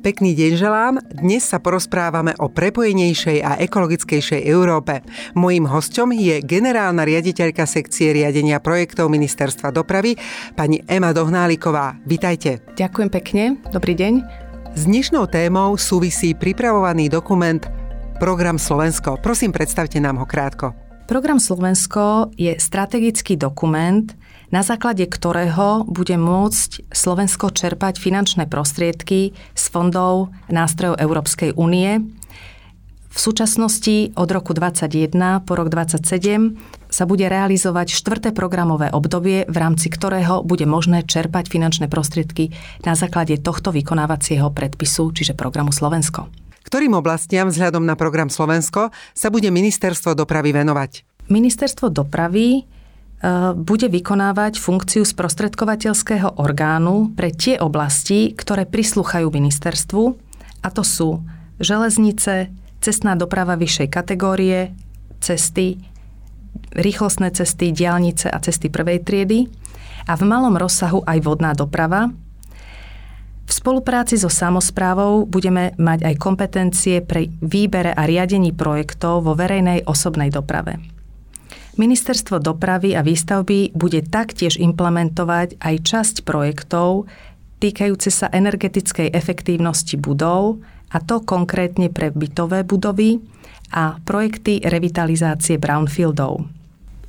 Pekný deň želám. Dnes sa porozprávame o prepojenejšej a ekologickejšej Európe. Mojím hostom je generálna riaditeľka sekcie riadenia projektov Ministerstva dopravy, pani Ema Dohnáliková. Vitajte. Ďakujem pekne. Dobrý deň. S dnešnou témou súvisí pripravovaný dokument Program Slovensko. Prosím, predstavte nám ho krátko. Program Slovensko je strategický dokument, na základe ktorého bude môcť Slovensko čerpať finančné prostriedky z fondov nástrojov Európskej únie. V súčasnosti od roku 2021 po rok 2027 sa bude realizovať štvrté programové obdobie, v rámci ktorého bude možné čerpať finančné prostriedky na základe tohto vykonávacieho predpisu, čiže programu Slovensko. Ktorým oblastiam vzhľadom na program Slovensko sa bude ministerstvo dopravy venovať? Ministerstvo dopravy bude vykonávať funkciu sprostredkovateľského orgánu pre tie oblasti, ktoré prislúchajú ministerstvu, a to sú železnice, cestná doprava vyššej kategórie, cesty, rýchlostné cesty, diálnice a cesty prvej triedy a v malom rozsahu aj vodná doprava. V spolupráci so samozprávou budeme mať aj kompetencie pre výbere a riadení projektov vo verejnej osobnej doprave. Ministerstvo dopravy a výstavby bude taktiež implementovať aj časť projektov týkajúce sa energetickej efektívnosti budov, a to konkrétne pre bytové budovy a projekty revitalizácie brownfieldov.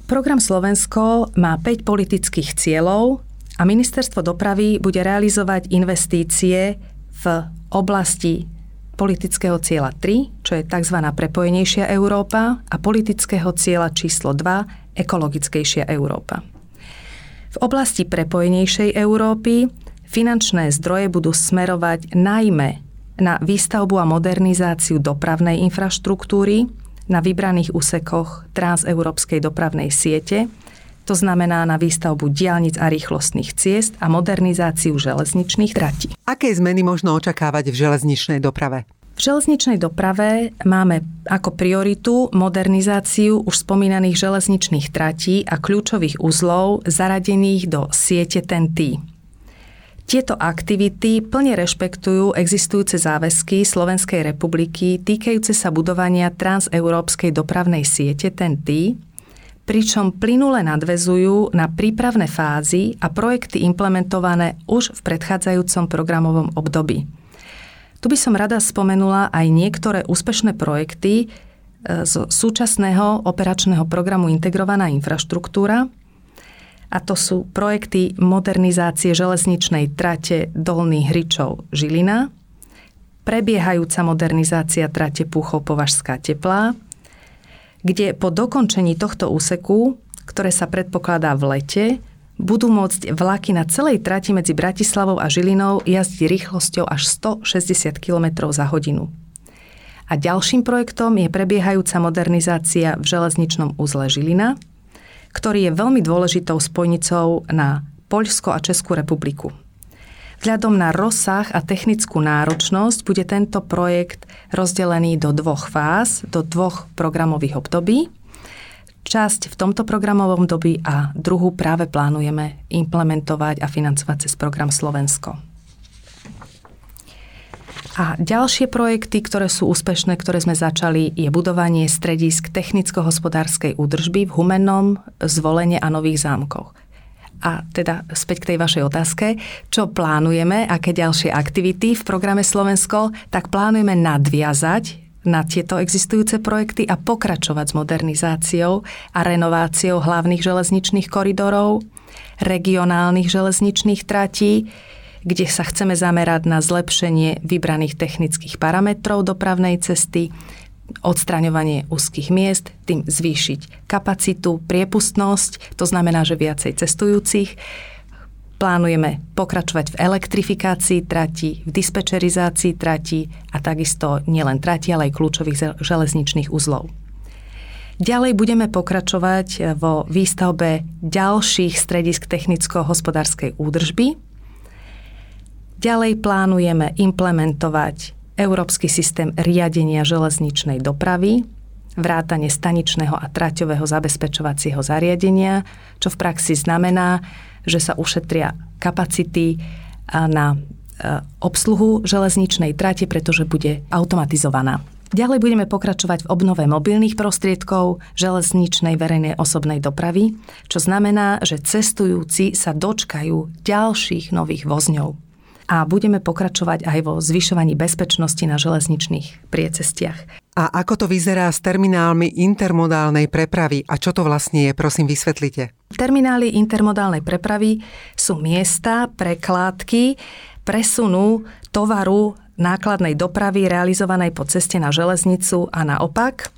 Program Slovensko má 5 politických cieľov a Ministerstvo dopravy bude realizovať investície v oblasti politického cieľa 3, čo je tzv. prepojenejšia Európa a politického cieľa číslo 2, ekologickejšia Európa. V oblasti prepojenejšej Európy finančné zdroje budú smerovať najmä na výstavbu a modernizáciu dopravnej infraštruktúry na vybraných úsekoch transeurópskej dopravnej siete, to znamená na výstavbu diálnic a rýchlostných ciest a modernizáciu železničných tratí. Aké zmeny možno očakávať v železničnej doprave? V železničnej doprave máme ako prioritu modernizáciu už spomínaných železničných tratí a kľúčových uzlov zaradených do siete TEN-T. Tieto aktivity plne rešpektujú existujúce záväzky Slovenskej republiky týkajúce sa budovania transeurópskej dopravnej siete TEN-T, pričom plynule nadvezujú na prípravné fázy a projekty implementované už v predchádzajúcom programovom období. Tu by som rada spomenula aj niektoré úspešné projekty e, z súčasného operačného programu Integrovaná infraštruktúra, a to sú projekty modernizácie železničnej trate Dolný Hričov Žilina, prebiehajúca modernizácia trate Púchov Považská teplá, kde po dokončení tohto úseku, ktoré sa predpokladá v lete, budú môcť vlaky na celej trati medzi Bratislavou a Žilinou jazdiť rýchlosťou až 160 km za hodinu. A ďalším projektom je prebiehajúca modernizácia v železničnom úzle Žilina, ktorý je veľmi dôležitou spojnicou na Poľsko a Českú republiku. Vzhľadom na rozsah a technickú náročnosť bude tento projekt rozdelený do dvoch fáz, do dvoch programových období. Časť v tomto programovom dobi a druhú práve plánujeme implementovať a financovať cez program Slovensko. A ďalšie projekty, ktoré sú úspešné, ktoré sme začali, je budovanie stredisk technicko-hospodárskej údržby v Humennom, Zvolenie a Nových zámkoch. A teda späť k tej vašej otázke, čo plánujeme, aké ďalšie aktivity v programe Slovensko, tak plánujeme nadviazať na tieto existujúce projekty a pokračovať s modernizáciou a renováciou hlavných železničných koridorov, regionálnych železničných tratí, kde sa chceme zamerať na zlepšenie vybraných technických parametrov dopravnej cesty, odstraňovanie úzkých miest, tým zvýšiť kapacitu, priepustnosť, to znamená, že viacej cestujúcich. Plánujeme pokračovať v elektrifikácii trati, v dispečerizácii trati a takisto nielen trati, ale aj kľúčových železničných uzlov. Ďalej budeme pokračovať vo výstavbe ďalších stredisk technicko-hospodárskej údržby. Ďalej plánujeme implementovať Európsky systém riadenia železničnej dopravy, vrátanie staničného a traťového zabezpečovacieho zariadenia, čo v praxi znamená, že sa ušetria kapacity na obsluhu železničnej trate, pretože bude automatizovaná. Ďalej budeme pokračovať v obnove mobilných prostriedkov železničnej verejnej osobnej dopravy, čo znamená, že cestujúci sa dočkajú ďalších nových vozňov. A budeme pokračovať aj vo zvyšovaní bezpečnosti na železničných priecestiach. A ako to vyzerá s terminálmi intermodálnej prepravy a čo to vlastne je, prosím vysvetlite. Terminály intermodálnej prepravy sú miesta, prekládky, presunu tovaru nákladnej dopravy realizovanej po ceste na železnicu a naopak.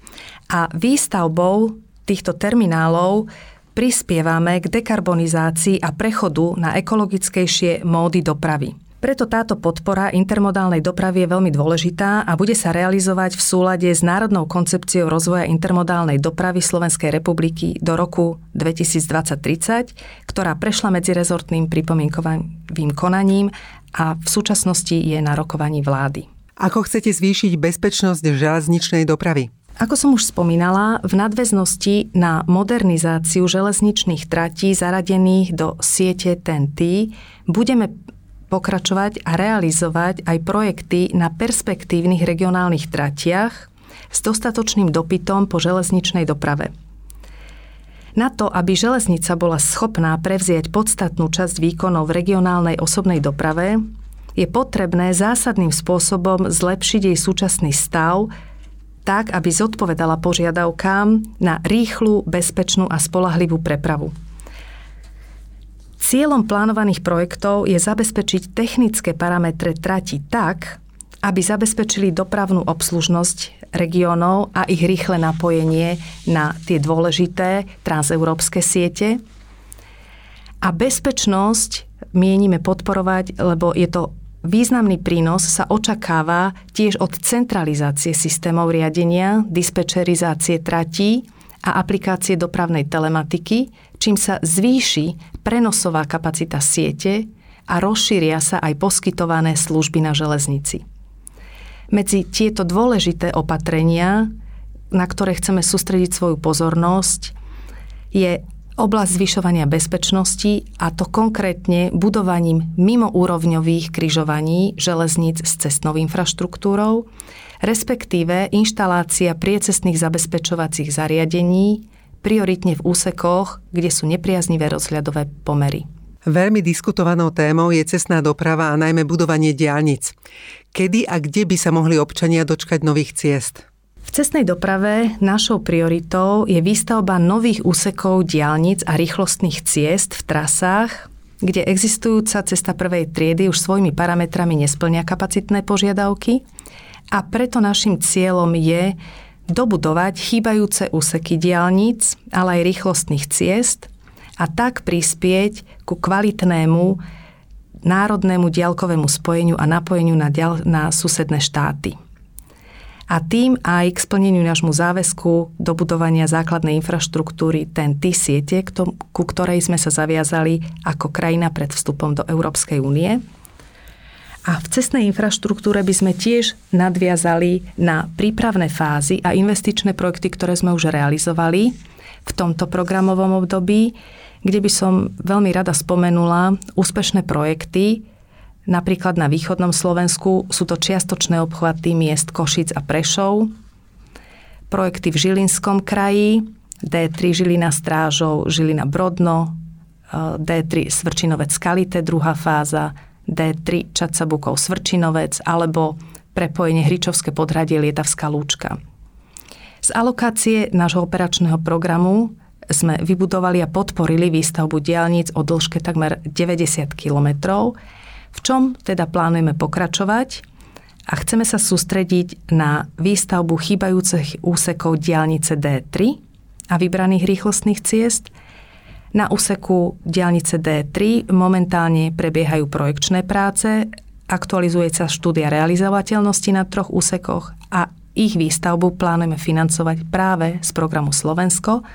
A výstavbou týchto terminálov prispievame k dekarbonizácii a prechodu na ekologickejšie módy dopravy. Preto táto podpora intermodálnej dopravy je veľmi dôležitá a bude sa realizovať v súlade s Národnou koncepciou rozvoja intermodálnej dopravy Slovenskej republiky do roku 2020-30, ktorá prešla medzirezortným pripomienkovým konaním a v súčasnosti je na rokovaní vlády. Ako chcete zvýšiť bezpečnosť železničnej dopravy? Ako som už spomínala, v nadväznosti na modernizáciu železničných tratí zaradených do siete TNT budeme pokračovať a realizovať aj projekty na perspektívnych regionálnych tratiach s dostatočným dopytom po železničnej doprave. Na to, aby železnica bola schopná prevziať podstatnú časť výkonov v regionálnej osobnej doprave, je potrebné zásadným spôsobom zlepšiť jej súčasný stav, tak, aby zodpovedala požiadavkám na rýchlu, bezpečnú a spolahlivú prepravu. Cieľom plánovaných projektov je zabezpečiť technické parametre trati tak, aby zabezpečili dopravnú obslužnosť regiónov a ich rýchle napojenie na tie dôležité transeurópske siete. A bezpečnosť mienime podporovať, lebo je to významný prínos sa očakáva tiež od centralizácie systémov riadenia, dispečerizácie tratí a aplikácie dopravnej telematiky, čím sa zvýši prenosová kapacita siete a rozšíria sa aj poskytované služby na železnici. Medzi tieto dôležité opatrenia, na ktoré chceme sústrediť svoju pozornosť, je oblasť zvyšovania bezpečnosti a to konkrétne budovaním mimoúrovňových kryžovaní železníc s cestnou infraštruktúrou, respektíve inštalácia priecestných zabezpečovacích zariadení, prioritne v úsekoch, kde sú nepriaznivé rozhľadové pomery. Veľmi diskutovanou témou je cestná doprava a najmä budovanie diálnic. Kedy a kde by sa mohli občania dočkať nových ciest? V cestnej doprave našou prioritou je výstavba nových úsekov diálnic a rýchlostných ciest v trasách, kde existujúca cesta prvej triedy už svojimi parametrami nesplňa kapacitné požiadavky a preto našim cieľom je dobudovať chýbajúce úseky diálnic, ale aj rýchlostných ciest a tak prispieť ku kvalitnému národnému diaľkovému spojeniu a napojeniu na, dial- na susedné štáty. A tým aj k splneniu nášmu záväzku dobudovania základnej infraštruktúry TNT siete, ku ktorej sme sa zaviazali ako krajina pred vstupom do Európskej únie. A v cestnej infraštruktúre by sme tiež nadviazali na prípravné fázy a investičné projekty, ktoré sme už realizovali v tomto programovom období kde by som veľmi rada spomenula úspešné projekty, Napríklad na východnom Slovensku sú to čiastočné obchvaty miest Košic a Prešov, projekty v Žilinskom kraji, D3 Žilina Strážov, Žilina Brodno, eh, D3 Svrčinovec Kalite, druhá fáza, D3 Čacabukov Svrčinovec alebo prepojenie Hričovské podhradie Lietavská lúčka. Z alokácie nášho operačného programu sme vybudovali a podporili výstavbu diálnic o dĺžke takmer 90 kilometrov, v čom teda plánujeme pokračovať a chceme sa sústrediť na výstavbu chýbajúcich úsekov diálnice D3 a vybraných rýchlostných ciest. Na úseku diálnice D3 momentálne prebiehajú projekčné práce, aktualizuje sa štúdia realizovateľnosti na troch úsekoch a ich výstavbu plánujeme financovať práve z programu Slovensko,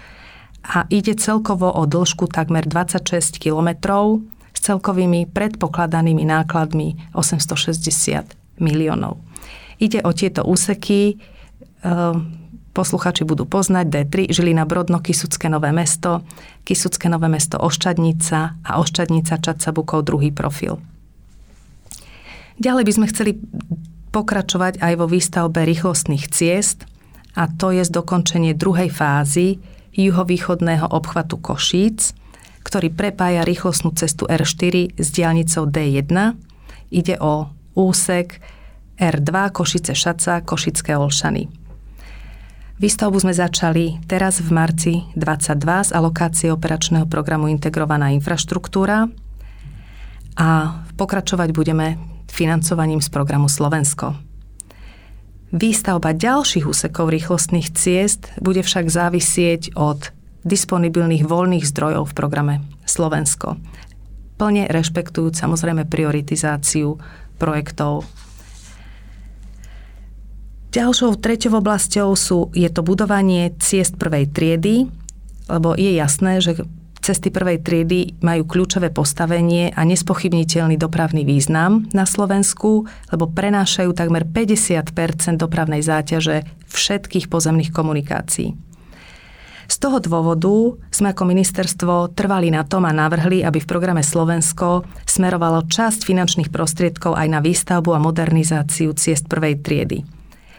a ide celkovo o dĺžku takmer 26 kilometrov s celkovými predpokladanými nákladmi 860 miliónov. Ide o tieto úseky, e, posluchači budú poznať D3, Žilina Brodno, Kisucké Nové mesto, Kisucké Nové mesto Oščadnica a Oščadnica Čacabukov druhý profil. Ďalej by sme chceli pokračovať aj vo výstavbe rýchlostných ciest a to je dokončenie druhej fázy juhovýchodného obchvatu Košíc, ktorý prepája rýchlostnú cestu R4 s diálnicou D1. Ide o úsek R2 Košice Šaca Košické Olšany. Výstavbu sme začali teraz v marci 22 z alokácie operačného programu Integrovaná infraštruktúra a pokračovať budeme financovaním z programu Slovensko. Výstavba ďalších úsekov rýchlostných ciest bude však závisieť od disponibilných voľných zdrojov v programe Slovensko. Plne rešpektujúc samozrejme prioritizáciu projektov. Ďalšou treťou oblasťou sú, je to budovanie ciest prvej triedy, lebo je jasné, že Cesty prvej triedy majú kľúčové postavenie a nespochybniteľný dopravný význam na Slovensku, lebo prenášajú takmer 50% dopravnej záťaže všetkých pozemných komunikácií. Z toho dôvodu sme ako ministerstvo trvali na tom a navrhli, aby v programe Slovensko smerovalo časť finančných prostriedkov aj na výstavbu a modernizáciu ciest prvej triedy.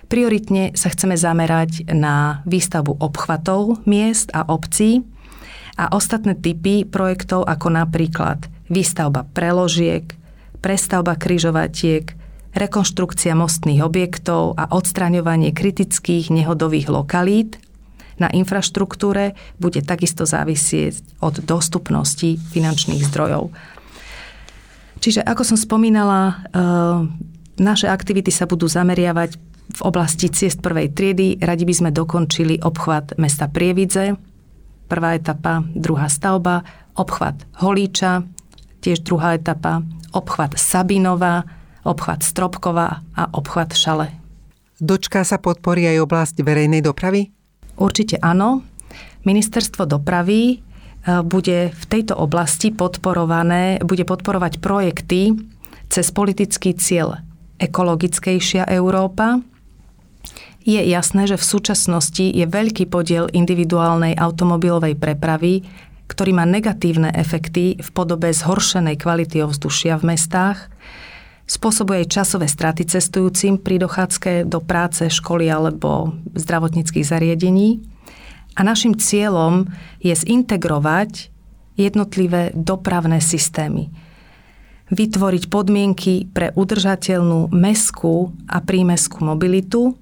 Prioritne sa chceme zamerať na výstavbu obchvatov miest a obcí, a ostatné typy projektov ako napríklad výstavba preložiek, prestavba kryžovatiek, rekonštrukcia mostných objektov a odstraňovanie kritických nehodových lokalít na infraštruktúre bude takisto závisieť od dostupnosti finančných zdrojov. Čiže ako som spomínala, e, naše aktivity sa budú zameriavať v oblasti ciest prvej triedy. Radi by sme dokončili obchvat mesta Prievidze, prvá etapa, druhá stavba, obchvat Holíča, tiež druhá etapa, obchvat Sabinova, obchvat Stropkova a obchvat Šale. Dočká sa podporí aj oblasť verejnej dopravy? Určite áno. Ministerstvo dopravy e, bude v tejto oblasti podporované, bude podporovať projekty cez politický cieľ ekologickejšia Európa, je jasné, že v súčasnosti je veľký podiel individuálnej automobilovej prepravy, ktorý má negatívne efekty v podobe zhoršenej kvality ovzdušia v mestách, spôsobuje aj časové straty cestujúcim pri dochádzke do práce, školy alebo zdravotníckých zariadení. A našim cieľom je zintegrovať jednotlivé dopravné systémy. Vytvoriť podmienky pre udržateľnú meskú a prímeskú mobilitu,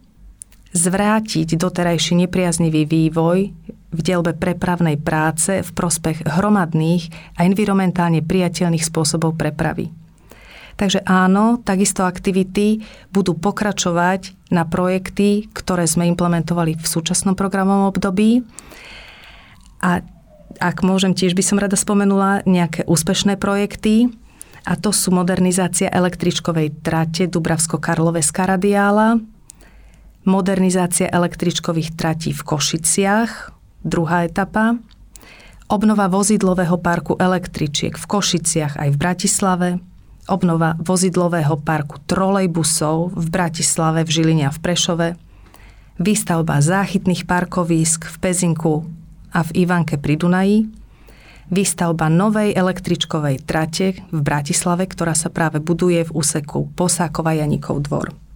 zvrátiť doterajší nepriaznivý vývoj v dielbe prepravnej práce v prospech hromadných a environmentálne priateľných spôsobov prepravy. Takže áno, takisto aktivity budú pokračovať na projekty, ktoré sme implementovali v súčasnom programovom období. A ak môžem, tiež by som rada spomenula nejaké úspešné projekty, a to sú modernizácia električkovej trate Dubravsko-Karlové Skaradiála, modernizácia električkových tratí v Košiciach, druhá etapa, obnova vozidlového parku električiek v Košiciach aj v Bratislave, obnova vozidlového parku trolejbusov v Bratislave, v Žiline a v Prešove, výstavba záchytných parkovísk v Pezinku a v Ivanke pri Dunaji, výstavba novej električkovej trate v Bratislave, ktorá sa práve buduje v úseku Posákova Janikov dvor.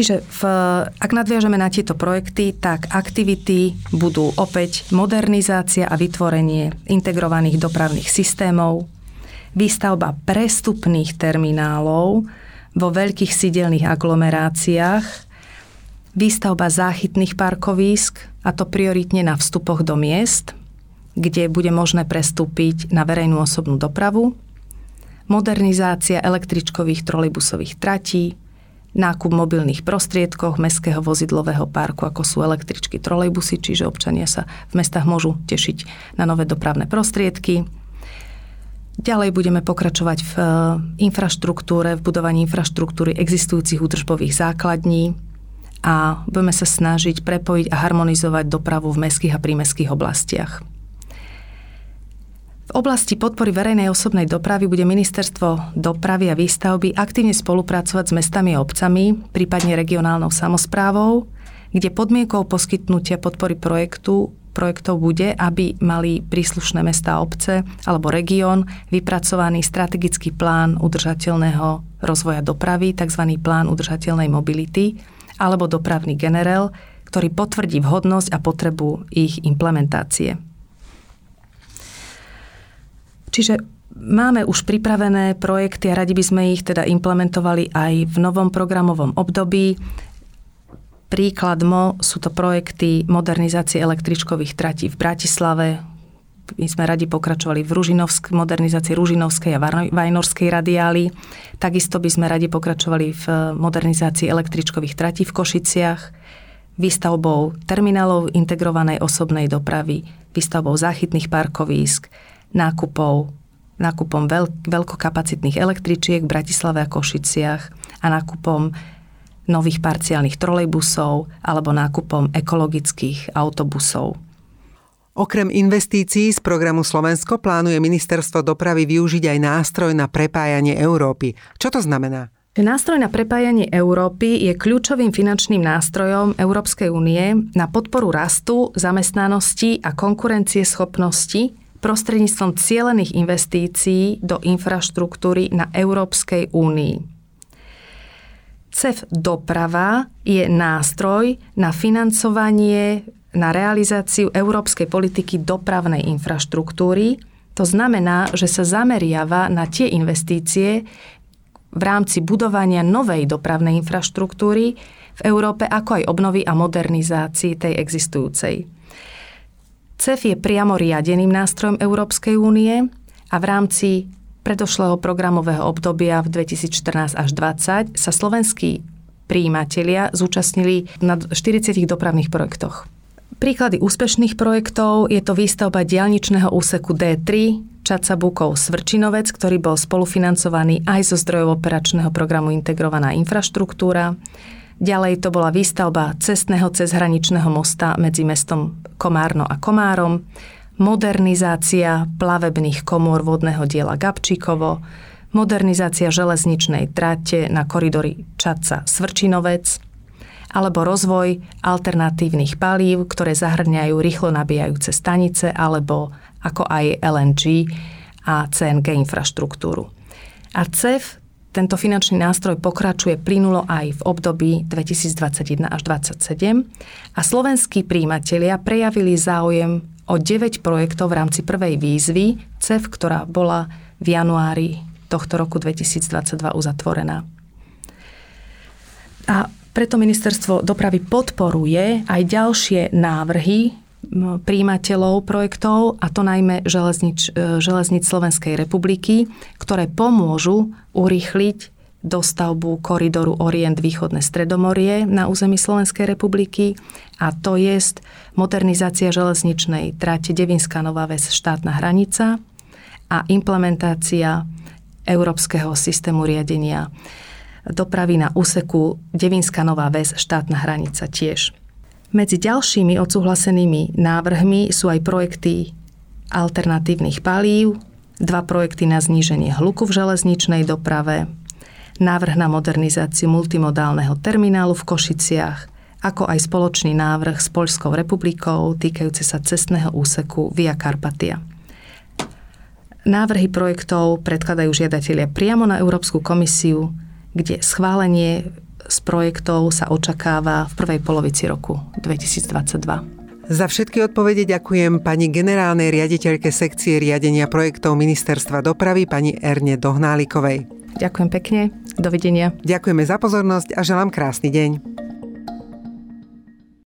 Čiže v, ak nadviažeme na tieto projekty, tak aktivity budú opäť modernizácia a vytvorenie integrovaných dopravných systémov, výstavba prestupných terminálov vo veľkých sídelných aglomeráciách, výstavba záchytných parkovísk, a to prioritne na vstupoch do miest, kde bude možné prestúpiť na verejnú osobnú dopravu, modernizácia električkových trolejbusových tratí, nákup mobilných prostriedkoch mestského vozidlového parku, ako sú električky, trolejbusy, čiže občania sa v mestách môžu tešiť na nové dopravné prostriedky. Ďalej budeme pokračovať v eh, infraštruktúre, v budovaní infraštruktúry existujúcich údržbových základní a budeme sa snažiť prepojiť a harmonizovať dopravu v mestských a prímeských oblastiach. V oblasti podpory verejnej osobnej dopravy bude Ministerstvo dopravy a výstavby aktívne spolupracovať s mestami a obcami, prípadne regionálnou samozprávou, kde podmienkou poskytnutia podpory projektu projektov bude, aby mali príslušné mesta a obce alebo región vypracovaný strategický plán udržateľného rozvoja dopravy, tzv. plán udržateľnej mobility, alebo dopravný generál, ktorý potvrdí vhodnosť a potrebu ich implementácie. Čiže máme už pripravené projekty a radi by sme ich teda implementovali aj v novom programovom období. Príklad MO sú to projekty modernizácie električkových tratí v Bratislave. My sme radi pokračovali v Ružinovsk, modernizácii Ružinovskej a Vajnorskej radiály. Takisto by sme radi pokračovali v modernizácii električkových tratí v Košiciach, výstavbou terminálov integrovanej osobnej dopravy, výstavbou záchytných parkovísk, nákupov, nákupom veľk, veľkokapacitných električiek v Bratislave a Košiciach a nákupom nových parciálnych trolejbusov alebo nákupom ekologických autobusov. Okrem investícií z programu Slovensko plánuje ministerstvo dopravy využiť aj nástroj na prepájanie Európy. Čo to znamená? Nástroj na prepájanie Európy je kľúčovým finančným nástrojom Európskej únie na podporu rastu, zamestnanosti a konkurencie schopnosti prostredníctvom cielených investícií do infraštruktúry na Európskej únii. CEF doprava je nástroj na financovanie, na realizáciu európskej politiky dopravnej infraštruktúry. To znamená, že sa zameriava na tie investície v rámci budovania novej dopravnej infraštruktúry v Európe, ako aj obnovy a modernizácii tej existujúcej. CEF je priamo riadeným nástrojom Európskej únie a v rámci predošlého programového obdobia v 2014 až 2020 sa slovenskí príjimatelia zúčastnili na 40 dopravných projektoch. Príklady úspešných projektov je to výstavba diálničného úseku D3 Čaca Svrčinovec, ktorý bol spolufinancovaný aj zo zdrojov operačného programu Integrovaná infraštruktúra. Ďalej to bola výstavba cestného cezhraničného mosta medzi mestom Komárno a Komárom modernizácia plavebných komôr vodného diela Gabčíkovo, modernizácia železničnej trate na koridory Čaca Svrčinovec, alebo rozvoj alternatívnych palív, ktoré zahrňajú rýchlo nabíjajúce stanice alebo ako aj LNG a CNG infraštruktúru. A CEF, tento finančný nástroj pokračuje plynulo aj v období 2021 až 2027 a slovenskí príjimatelia prejavili záujem o 9 projektov v rámci prvej výzvy CEF, ktorá bola v januári tohto roku 2022 uzatvorená. A preto ministerstvo dopravy podporuje aj ďalšie návrhy príjimateľov projektov, a to najmä železnič, e, železnic Slovenskej republiky, ktoré pomôžu urýchliť dostavbu koridoru Orient Východné Stredomorie na území Slovenskej republiky a to je modernizácia železničnej trate Devinská Nová Ves štátna hranica a implementácia Európskeho systému riadenia dopravy na úseku Devinská Nová Ves štátna hranica tiež. Medzi ďalšími odsúhlasenými návrhmi sú aj projekty alternatívnych palív, dva projekty na zníženie hluku v železničnej doprave, návrh na modernizáciu multimodálneho terminálu v Košiciach, ako aj spoločný návrh s Poľskou republikou týkajúce sa cestného úseku Via Carpatia. Návrhy projektov predkladajú žiadatelia priamo na Európsku komisiu, kde schválenie z projektov sa očakáva v prvej polovici roku 2022. Za všetky odpovede ďakujem pani generálnej riaditeľke sekcie riadenia projektov Ministerstva dopravy pani Erne Dohnálikovej. Ďakujem pekne. Dovidenia. Ďakujeme za pozornosť a želám krásny deň.